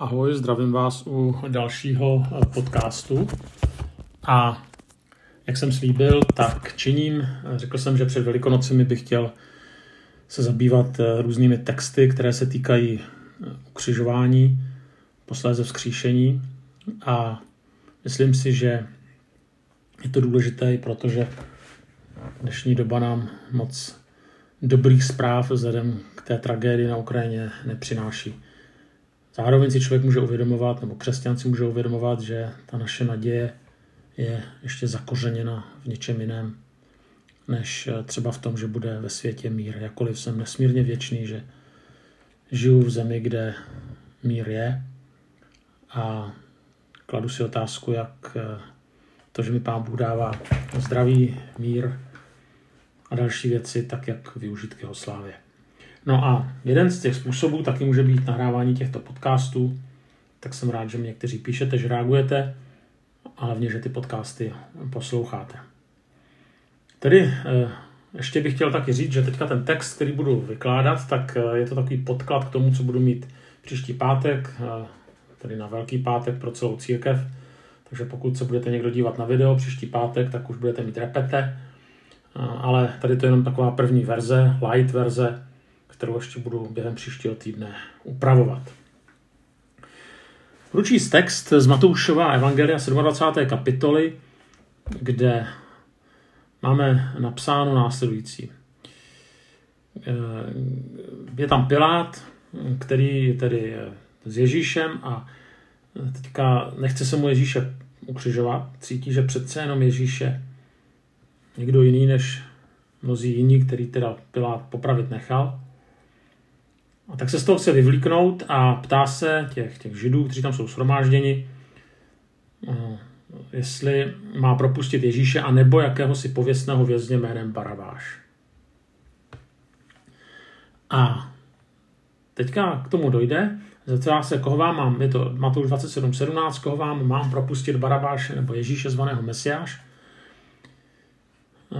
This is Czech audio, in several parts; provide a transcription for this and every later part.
Ahoj, zdravím vás u dalšího eh, podcastu. A jak jsem slíbil, tak činím. Řekl jsem, že před Velikonocemi bych chtěl se zabývat eh, různými texty, které se týkají eh, ukřižování, posléze vzkříšení. A myslím si, že je to důležité protože dnešní doba nám moc dobrých zpráv vzhledem k té tragédii na Ukrajině nepřináší. Zároveň si člověk může uvědomovat, nebo křesťan si může uvědomovat, že ta naše naděje je ještě zakořeněna v něčem jiném, než eh, třeba v tom, že bude ve světě mír. Jakoliv jsem nesmírně věčný, že žiju v zemi, kde mír je a kladu si otázku, jak eh, to, že mi Pán Bůh dává zdraví, mír a další věci, tak jak využít k jeho slávě. No a jeden z těch způsobů taky může být nahrávání těchto podcastů, tak jsem rád, že mě někteří píšete, že reagujete a hlavně, že ty podcasty posloucháte. Tedy eh, ještě bych chtěl taky říct, že teďka ten text, který budu vykládat, tak eh, je to takový podklad k tomu, co budu mít příští pátek, eh, tedy na Velký pátek pro celou církev. Takže pokud se budete někdo dívat na video příští pátek, tak už budete mít repete. Ale tady to je jenom taková první verze, light verze, kterou ještě budu během příštího týdne upravovat. Budu číst text z Matoušova Evangelia 27. kapitoly, kde máme napsáno následující. Je tam Pilát, který je tedy s Ježíšem a teďka nechce se mu Ježíše ukřižovat, cítí, že přece jenom Ježíše někdo jiný než mnozí jiní, který teda Pilát popravit nechal. A tak se z toho chce vyvlíknout a ptá se těch, těch židů, kteří tam jsou shromážděni, eh, jestli má propustit Ježíše a nebo jakéhosi pověstného vězně jménem Barabáš. A teďka k tomu dojde, zeptá se, koho vám mám, je to Matouš 27.17, koho vám mám propustit Barabáše nebo Ježíše zvaného Mesiáš.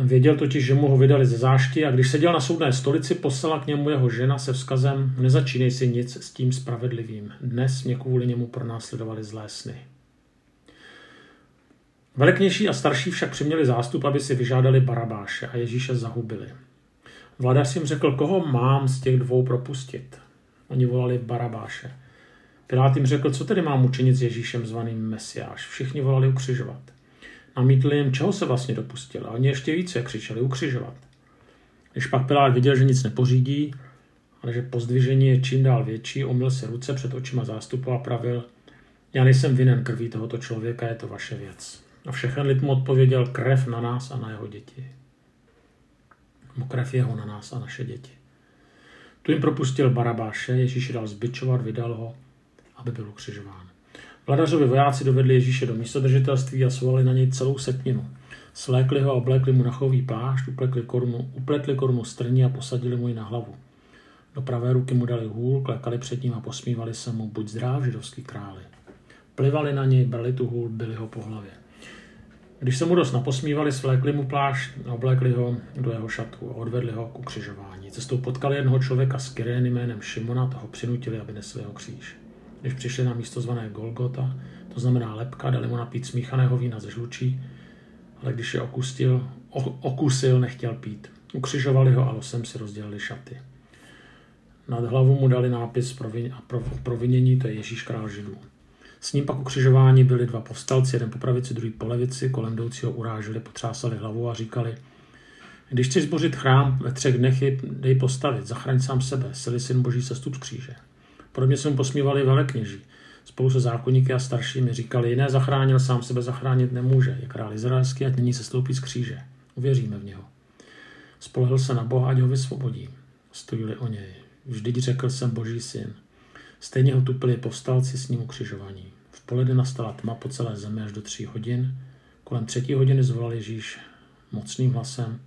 Věděl totiž, že mu ho vydali ze zášti a když seděl na soudné stolici, poslala k němu jeho žena se vzkazem Nezačínej si nic s tím spravedlivým. Dnes mě kvůli němu pronásledovali zlé sny. Veleknější a starší však přiměli zástup, aby si vyžádali Barabáše a Ježíše zahubili. Vladař jim řekl, koho mám z těch dvou propustit. Oni volali Barabáše. Pilát jim řekl, co tedy mám učinit s Ježíšem zvaným Mesiáš. Všichni volali ukřižovat. Namítli jim, čeho se vlastně dopustil. A oni ještě více křičeli ukřižovat. Když pak Pilát viděl, že nic nepořídí, ale že pozdvižení je čím dál větší, omyl se ruce před očima zástupu a pravil, já nejsem vinen krví tohoto člověka, je to vaše věc. A všechen lid mu odpověděl, krev na nás a na jeho děti. Mo krev jeho na nás a naše děti. Tu jim propustil Barabáše, Ježíš dal zbičovat, vydal ho, aby byl ukřižován. Vladařovi vojáci dovedli Ježíše do místodržitelství a svolali na něj celou setminu. Slékli ho a oblékli mu na chový plášť, upletli korunu, upletli korunu strní a posadili mu ji na hlavu. Do pravé ruky mu dali hůl, klekali před ním a posmívali se mu, buď zdrav, židovský králi. Plivali na něj, brali tu hůl, byli ho po hlavě. Když se mu dost naposmívali, svlékli mu plášť oblékli ho do jeho šatku a odvedli ho k ukřižování. Cestou potkali jednoho člověka z Kyrény jménem Šimona, toho přinutili, aby nesli jeho kříž když přišli na místo zvané Golgota, to znamená lepka, dali mu napít smíchaného vína ze žlučí, ale když je okustil, okusil, nechtěl pít. Ukřižovali ho a losem si rozdělili šaty. Nad hlavu mu dali nápis provinění, to je Ježíš král židů. S ním pak ukřižování byli dva povstalci, jeden po pravici, druhý po levici, kolem jdoucího uráželi, potřásali hlavu a říkali, když chceš zbořit chrám ve třech dnech, dej postavit, zachraň sám sebe, sily syn boží sestup z kříže. Podobně se mu posmívali velekněží. Spolu se zákonníky a staršími říkali, jiné zachránil, sám sebe zachránit nemůže. Je král izraelský, ať nyní se stoupí z kříže. Uvěříme v něho. Spolehl se na Boha, ať ho vysvobodí. Stojili o něj. Vždyť řekl jsem Boží syn. Stejně ho tupili povstalci s ním ukřižovaní. V poledne nastala tma po celé zemi až do tří hodin. Kolem třetí hodiny zvolal Ježíš mocným hlasem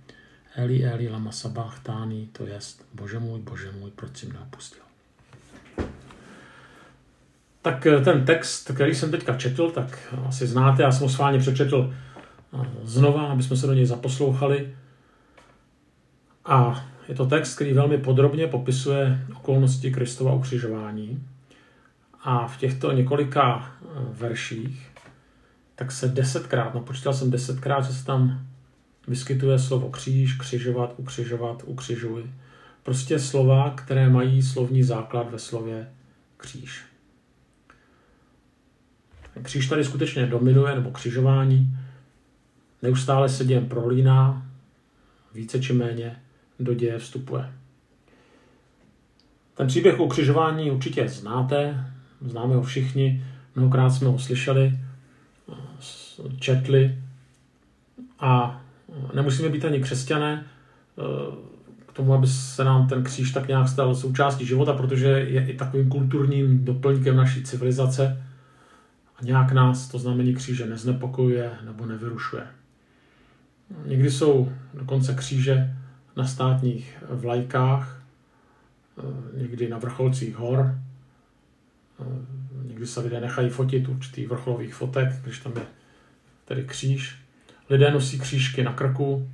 Eli, Eli, lama sabachthani, to jest, Bože můj, Bože můj, proč jsi mě opustil. Tak eh, ten text, který jsem teďka četl, tak asi znáte, já jsem ho přečetl eh, znova, aby jsme se do něj zaposlouchali. A je to text, který velmi podrobně popisuje okolnosti Kristova ukřižování. A v těchto několika eh, verších tak se desetkrát, napočítal jsem desetkrát, že se tam vyskytuje slovo kříž, křižovat, ukřižovat, ukřižuj. Prostě slova, které mají slovní základ ve slově kříž. Kříž tady skutečně dominuje, nebo křižování. Neustále se dějem prolíná, více či méně do děje vstupuje. Ten příběh o křižování určitě znáte, známe ho všichni, mnohokrát jsme ho slyšeli, četli a nemusíme být ani křesťané k tomu, aby se nám ten kříž tak nějak stal součástí života, protože je i takovým kulturním doplňkem naší civilizace a nějak nás to znamení kříže neznepokojuje nebo nevyrušuje. Někdy jsou dokonce kříže na státních vlajkách, někdy na vrcholcích hor, někdy se lidé nechají fotit určitých vrcholových fotek, když tam je tedy kříž. Lidé nosí křížky na krku,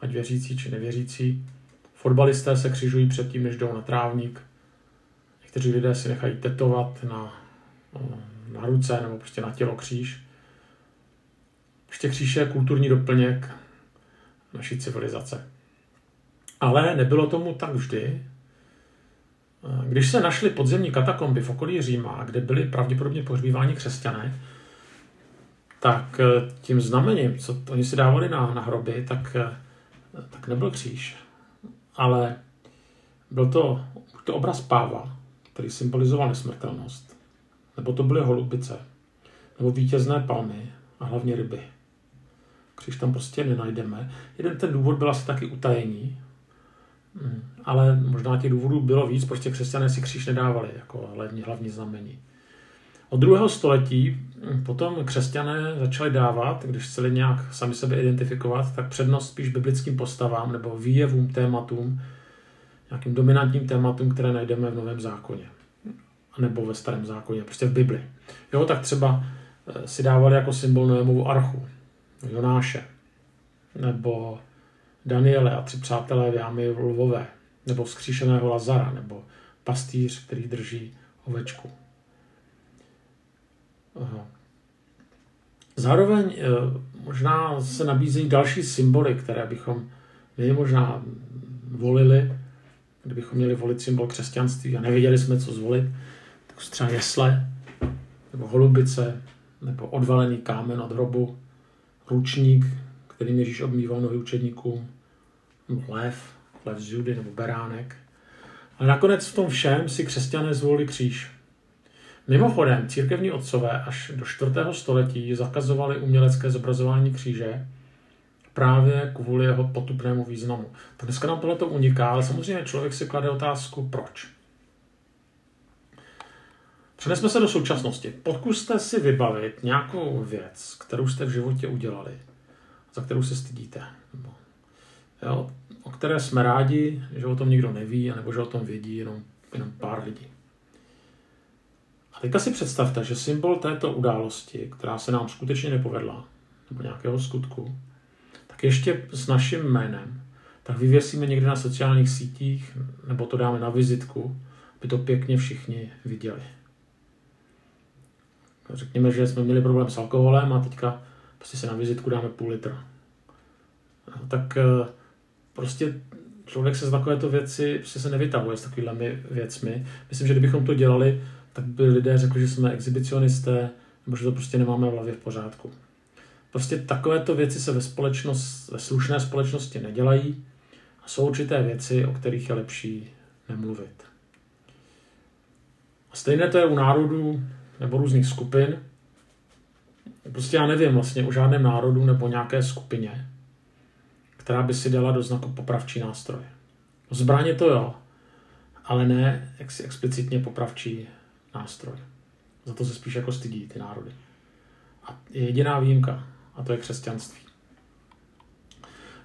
ať věřící či nevěřící. Fotbalisté se křižují předtím, než jdou na trávník. Někteří lidé si nechají tetovat na, na ruce nebo prostě na tělo kříž. Ještě kříž je kulturní doplněk naší civilizace. Ale nebylo tomu tak vždy. Když se našly podzemní katakomby v okolí Říma, kde byli pravděpodobně pohřbíváni křesťané, tak eh, tím znamením, co oni si dávali na, na hroby, tak, eh, tak nebyl kříž. Ale byl to, to obraz páva, který symbolizoval nesmrtelnost. Nebo to byly holubice, nebo vítězné palmy a hlavně ryby. Kříž tam prostě nenajdeme. Jeden ten důvod byl asi taky utajení, hmm, ale možná těch důvodů bylo víc, prostě křesťané si kříž nedávali jako hlavní, hlavní znamení. Od druhého století potom křesťané začali dávat, když chceli nějak sami sebe identifikovat, tak přednost spíš biblickým postavám nebo výjevům, tématům, nějakým dominantním tématům, které najdeme v Novém zákoně. Nebo ve Starém zákoně, prostě v Bibli. Jo, tak třeba eh, si dávali jako symbol Noémovu archu, Jonáše, nebo Daniele a tři přátelé v jámě lvové, nebo vzkříšeného Lazara, nebo pastýř, který drží ovečku. Aha. Zároveň eh, možná se nabízejí další symboly, které bychom my možná volili, kdybychom měli volit symbol křesťanství a nevěděli jsme, co zvolit, třeba jesle, nebo holubice, nebo odvalený kámen od hrobu, ručník, který Ježíš obmýval nohy učedníkům, lev, lev z Judy, nebo beránek. A nakonec v tom všem si křesťané zvolili kříž. Mimochodem, církevní otcové až do 4. století zakazovali umělecké zobrazování kříže právě kvůli jeho potupnému významu. Tak dneska nám tohle to uniká, ale samozřejmě člověk si klade otázku, proč. Přenesme se do současnosti. Pokuste si vybavit nějakou věc, kterou jste v životě udělali, za kterou se stydíte. Jo, o které jsme rádi, že o tom nikdo neví, nebo že o tom vědí jenom, jenom pár lidí. A teďka si představte, že symbol této události, která se nám skutečně nepovedla, nebo nějakého skutku, tak ještě s naším jménem, tak vyvěsíme někde na sociálních sítích, nebo to dáme na vizitku, aby to pěkně všichni viděli. Řekněme, že jsme měli problém s alkoholem a teďka prostě se na vizitku dáme půl litra. Tak eh, prostě člověk se z takovéto věci prostě se nevytahuje s takovými věcmi. Myslím, že kdybychom to dělali, tak by lidé řekli, že jsme exhibicionisté, nebo že to prostě nemáme v hlavě v pořádku. Prostě takovéto věci se ve, společnost, ve slušné společnosti nedělají a jsou určité věci, o kterých je lepší nemluvit. A stejné to je u národů nebo různých skupin. Prostě já nevím vlastně o žádném národu nebo nějaké skupině, která by si dala do znaku popravčí nástroj. Zbraně to jo, ale ne explicitně popravčí nástroj. Za to se spíš jako stydí ty národy. A je jediná výjimka, a to je křesťanství.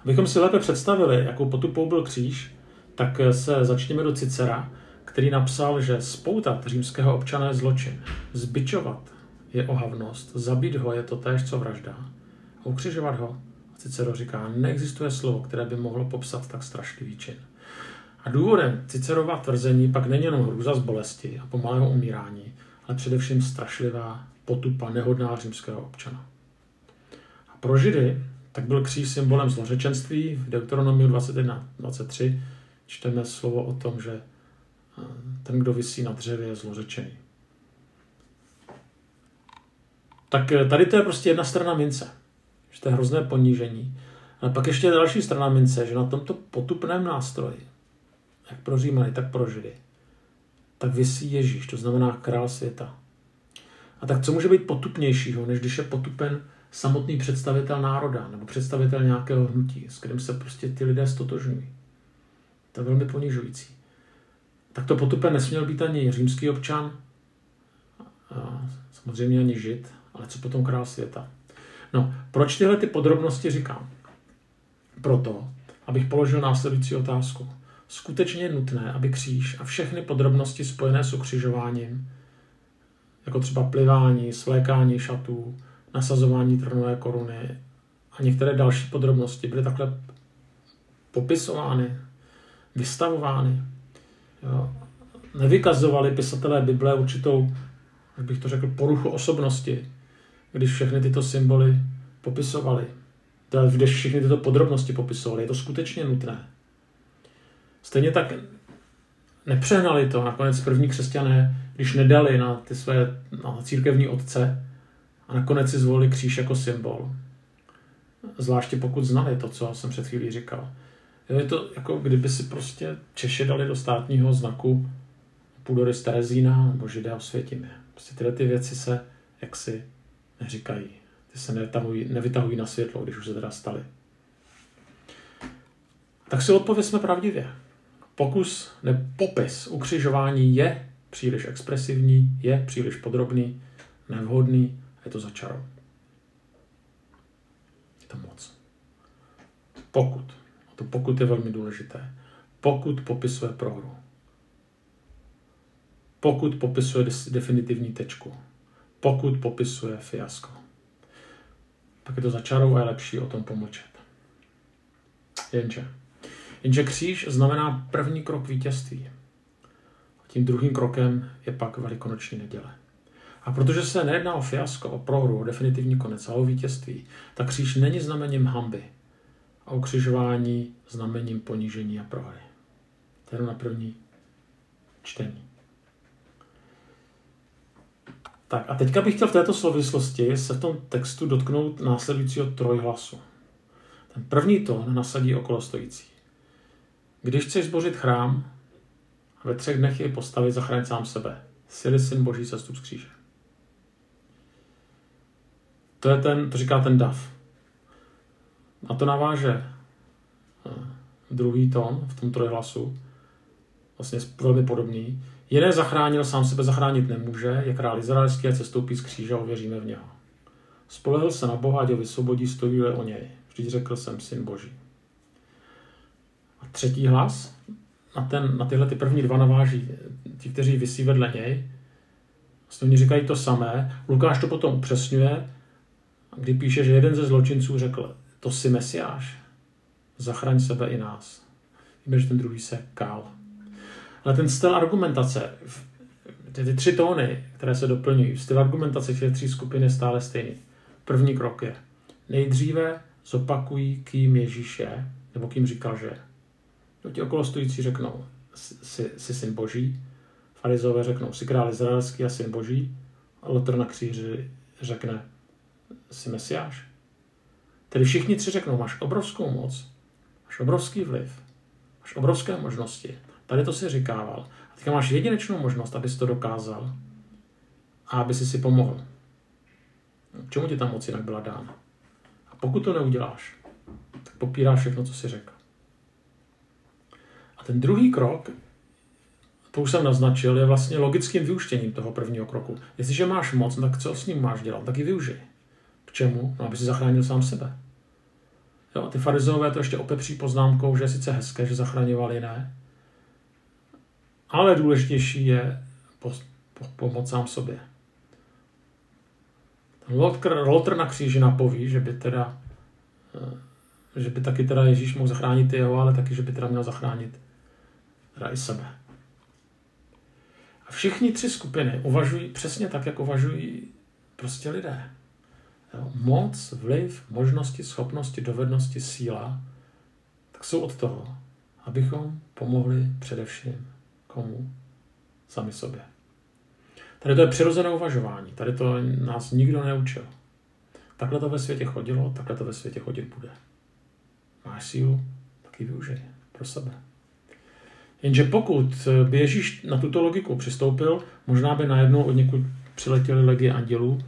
Abychom si lépe představili, jakou potupou byl kříž, tak se začněme do Cicera, který napsal, že spoutat římského občana je zločin. Zbičovat je ohavnost, zabít ho je to též, co vražda. A ukřižovat ho, Cicero říká, neexistuje slovo, které by mohlo popsat tak strašlivý čin. A důvodem Cicerova tvrzení pak není jenom hrůza z bolesti a pomalého umírání, ale především strašlivá potupa nehodná římského občana. A pro Židy tak byl kříž symbolem zlořečenství. V Deuteronomiu 21.23 čteme slovo o tom, že ten, kdo vysí na dřevě, je zlořečený. Tak eh, tady to je prostě jedna strana mince. Že to je hrozné ponížení. Ale pak ještě je další strana mince, že na tomto potupném nástroji, jak pro Římany, tak pro Židy, tak vysí Ježíš, to znamená král světa. A tak co může být potupnějšího, než když je potupen samotný představitel národa nebo představitel nějakého hnutí, s kterým se prostě ty lidé stotožňují. To je velmi ponižující. Tak to potupen nesměl být ani římský občan, samozřejmě ani žid, ale co potom král světa. No, proč tyhle ty podrobnosti říkám? Proto, abych položil následující otázku. Skutečně je nutné, aby kříž a všechny podrobnosti spojené s ukřižováním, jako třeba plivání, svlékání šatů, nasazování trnové koruny a některé další podrobnosti byly takhle popisovány, vystavovány. Nevykazovali pisatelé Bible určitou, jak bych to řekl, poruchu osobnosti, když všechny tyto symboly popisovali, když všechny tyto podrobnosti popisovali. Je to skutečně nutné. Stejně tak nepřehnali to nakonec první křesťané, když nedali na ty své na církevní otce a nakonec si zvolili kříž jako symbol. Zvláště pokud znali to, co jsem před chvílí říkal. Je to jako kdyby si prostě Češi dali do státního znaku půdory z Terezína nebo Židé osvětimi. Prostě tyhle ty věci se jaksi neříkají. Ty se nevytahují, nevytahují na světlo, když už se teda staly. Tak si odpověsme pravdivě. Pokus ne popis ukřižování je příliš expresivní, je příliš podrobný, nevhodný je to za čarou. Je to moc. Pokud, to pokud je velmi důležité, pokud popisuje prohru, pokud popisuje definitivní tečku, pokud popisuje fiasko, tak je to za čarou a je lepší o tom pomlčet. Jenže, jenže kříž znamená první krok vítězství. A tím druhým krokem je pak velikonoční neděle. A protože se nejedná o fiasko, o prohru, o definitivní konec, ale o vítězství, tak kříž není znamením hamby a ukřižování znamením ponížení a prohry. To je na první čtení. Tak a teďka bych chtěl v této souvislosti se v tom textu dotknout následujícího trojhlasu. Ten první tón nasadí okolo stojící. Když chceš zbořit chrám, ve třech dnech je postavit, zachraň sám sebe. Sily syn boží sestup z kříže. To je ten, to říká ten DAF. A to naváže eh, druhý tón v tom trojhlasu, vlastně velmi podobný. Jeden zachránil, sám sebe zachránit nemůže, je král izraelský a cestoupí z kříže a uvěříme v něho. Spolehl se na Boha, ať ho vysvobodí, stojí o něj. Vždyť řekl jsem syn Boží. A třetí hlas, na, ten, na tyhle ty první dva naváží ti, kteří vysí vedle něj. Vlastně oni říkají to samé. Lukáš to potom upřesňuje, kdy píše, že jeden ze zločinců řekl, to si mesiáš, zachraň sebe i nás. Víme, že ten druhý se kál. Ale ten styl argumentace, ty, ty tři tóny, které se doplňují, styl argumentace těch tří skupin je stále stejný. První krok je, nejdříve zopakují, kým Ježíš je, nebo kým říkal, že je. Ti okolo stojící řeknou, jsi, jsi syn boží, farizové řeknou, jsi král izraelský a syn boží, a Lotr na kříži řekne, jsi mesiáš. Tedy všichni tři řeknou, máš obrovskou moc, máš obrovský vliv, máš obrovské možnosti. Tady to si říkával. A teďka máš jedinečnou možnost, abys to dokázal a aby si si pomohl. K čemu ti ta moc jinak byla dána? A pokud to neuděláš, tak popíráš všechno, co si řekl. A ten druhý krok, to už jsem naznačil, je vlastně logickým vyuštěním toho prvního kroku. Jestliže máš moc, tak co s ním máš dělat? Tak ji využij čemu? No, aby si zachránil sám sebe. Jo, ty farizové to ještě opepří poznámkou, že je sice hezké, že zachraňovali jiné, ale důležitější je po, po, pomoct sám sobě. Ten Lotr na kříži napoví, že by teda eh, že by taky teda Ježíš mohl zachránit jeho, ale taky, že by teda měl zachránit teda i sebe. A všichni tři skupiny uvažují přesně tak, jak uvažují prostě lidé. Moc, vliv, možnosti, schopnosti, dovednosti, síla, tak jsou od toho, abychom pomohli především komu? Sami sobě. Tady to je přirozené uvažování. Tady to nás nikdo neučil. Takhle to ve světě chodilo, takhle to ve světě chodit bude. Máš sílu, tak ji využij pro sebe. Jenže pokud by Ježíš na tuto logiku přistoupil, možná by najednou od někud přiletěly legie andělů,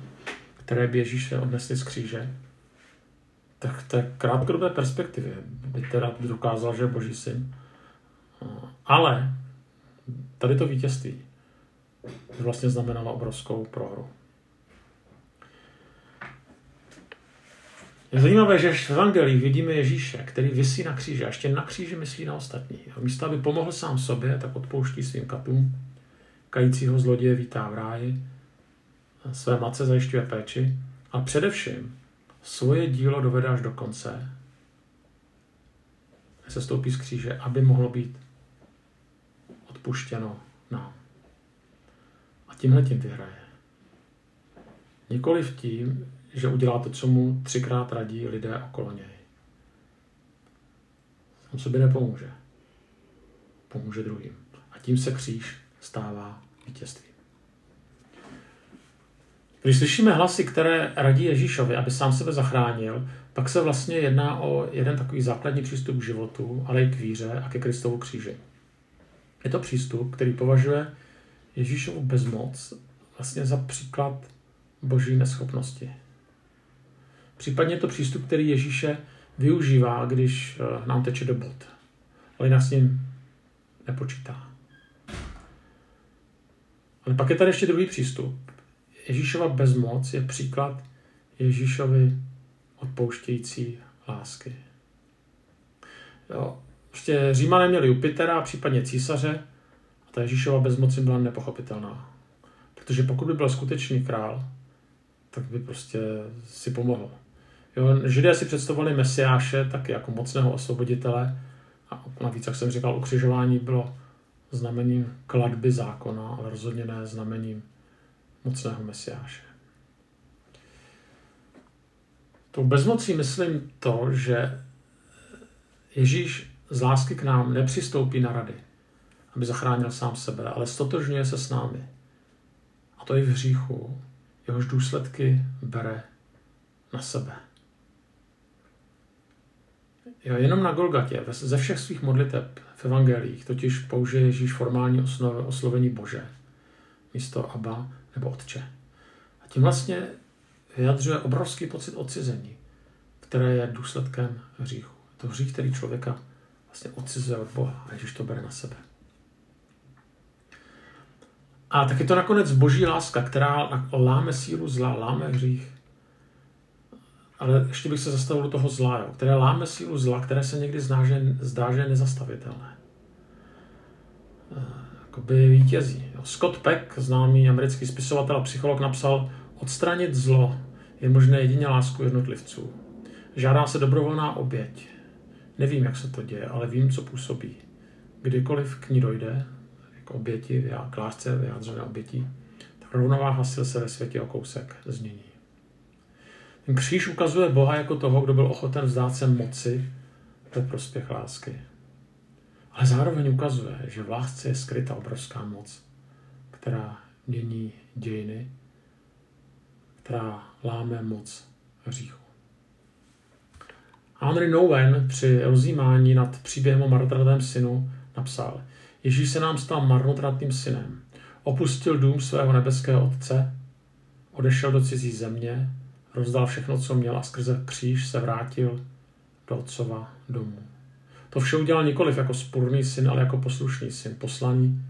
které by Ježíše odnesly z kříže, tak v té krátkodobé perspektivě by teda dokázal, že je boží syn. Ale tady to vítězství vlastně znamenalo obrovskou prohru. Je zajímavé, že v Evangelii vidíme Ježíše, který vysí na kříži a ještě na kříži myslí na ostatní. A místo, aby pomohl sám sobě, tak odpouští svým katům. Kajícího zloděje vítá v ráji, své matce zajišťuje péči a především svoje dílo dovede až do konce. Se stoupí z kříže, aby mohlo být odpuštěno nám. A tímhle tím vyhraje. Nikoliv tím, že udělá to, co mu třikrát radí lidé okolo něj. On sobě nepomůže. Pomůže druhým. A tím se kříž stává vítězstvím. Když slyšíme hlasy, které radí Ježíšovi, aby sám sebe zachránil, pak se vlastně jedná o jeden takový základní přístup k životu, ale i k víře a ke Kristovu kříži. Je to přístup, který považuje Ježíšovu bezmoc vlastně za příklad boží neschopnosti. Případně je to přístup, který Ježíše využívá, když eh, nám teče do bod. Ale jinak s ním nepočítá. Ale pak je tady ještě druhý přístup. Ježíšova bezmoc je příklad Ježíšovi odpouštějící lásky. Jo. Prostě Římané měli Jupitera, případně císaře, a ta Ježíšova bezmoc byla nepochopitelná. Protože pokud by byl skutečný král, tak by prostě si pomohl. Jo, Židé si představovali Mesiáše taky jako mocného osvoboditele a navíc, jak jsem říkal, ukřižování bylo znamením kladby zákona, ale rozhodně ne znamením mocného Mesiáše. Tou bezmocí myslím to, že Ježíš z lásky k nám nepřistoupí na rady, aby zachránil sám sebe, ale stotožňuje se s námi. A to i v hříchu, jehož důsledky bere na sebe. Jo, jenom na Golgatě, ze všech svých modliteb v evangelích, totiž použije Ježíš formální oslovení Bože místo Abba nebo Otče. A tím vlastně vyjadřuje obrovský pocit odcizení, které je důsledkem hříchu. To hřích, který člověka vlastně odcizuje od Boha a Ježíš to bere na sebe. A taky to nakonec boží láska, která láme sílu zla, láme hřích, ale ještě bych se zastavil do toho zla, jo, které láme sílu zla, které se někdy zdá, že, je nezastavitelné. Jakoby vítězí. Scott Peck, známý americký spisovatel a psycholog, napsal, odstranit zlo je možné jedině lásku jednotlivců. Žádá se dobrovolná oběť. Nevím, jak se to děje, ale vím, co působí. Kdykoliv k ní dojde, k oběti, k lásce vyjádřené oběti, tak rovnováha sil se ve světě o kousek změní. Ten kříž ukazuje Boha jako toho, kdo byl ochoten vzdát se moci ve prospěch lásky. Ale zároveň ukazuje, že v lásce je skryta obrovská moc, která mění dějiny, která láme moc hříchu. Henry Nowen při rozjímání nad příběhem o marnotratném synu napsal, Ježíš se nám stal marnotratným synem. Opustil dům svého nebeského otce, odešel do cizí země, rozdal všechno, co měl a skrze kříž se vrátil do otcova domu. To vše udělal nikoliv jako spurný syn, ale jako poslušný syn, poslaný,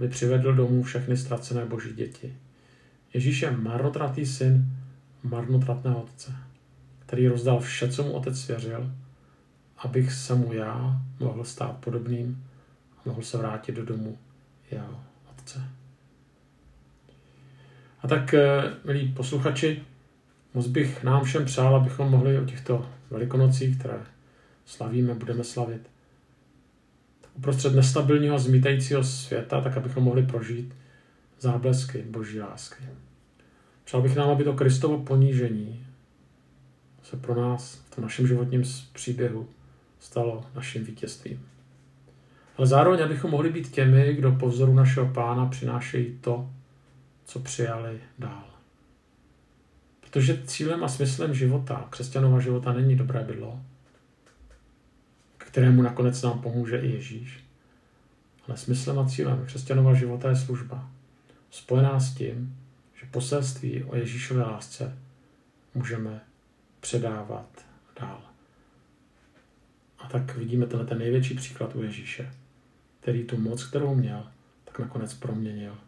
aby přivedl domů všechny ztracené boží děti. Ježíš je marnotratný syn marnotratného otce, který rozdal vše, co mu otec svěřil, abych se mu já mohl stát podobným a mohl se vrátit do domu jeho otce. A tak, eh, milí posluchači, Moc bych nám všem přál, abychom mohli o těchto velikonocích, které slavíme, budeme slavit, uprostřed nestabilního a zmítajícího světa, tak abychom mohli prožít záblesky boží lásky. Přál bych nám, aby to Kristovo ponížení se pro nás v tom našem životním příběhu stalo naším vítězstvím. Ale zároveň, abychom mohli být těmi, kdo po vzoru našeho pána přinášejí to, co přijali dál. Protože cílem a smyslem života, křesťanova života, není dobré bydlo, kterému nakonec nám pomůže i Ježíš. Ale smyslem a cílem křesťanova života je služba, spojená s tím, že poselství o Ježíšové lásce můžeme předávat dál. A tak vidíme tenhle ten největší příklad u Ježíše, který tu moc, kterou měl, tak nakonec proměnil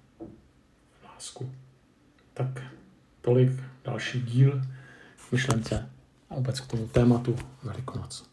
v lásku. Tak tolik další díl myšlence a vůbec k tomu tématu Velikonoc.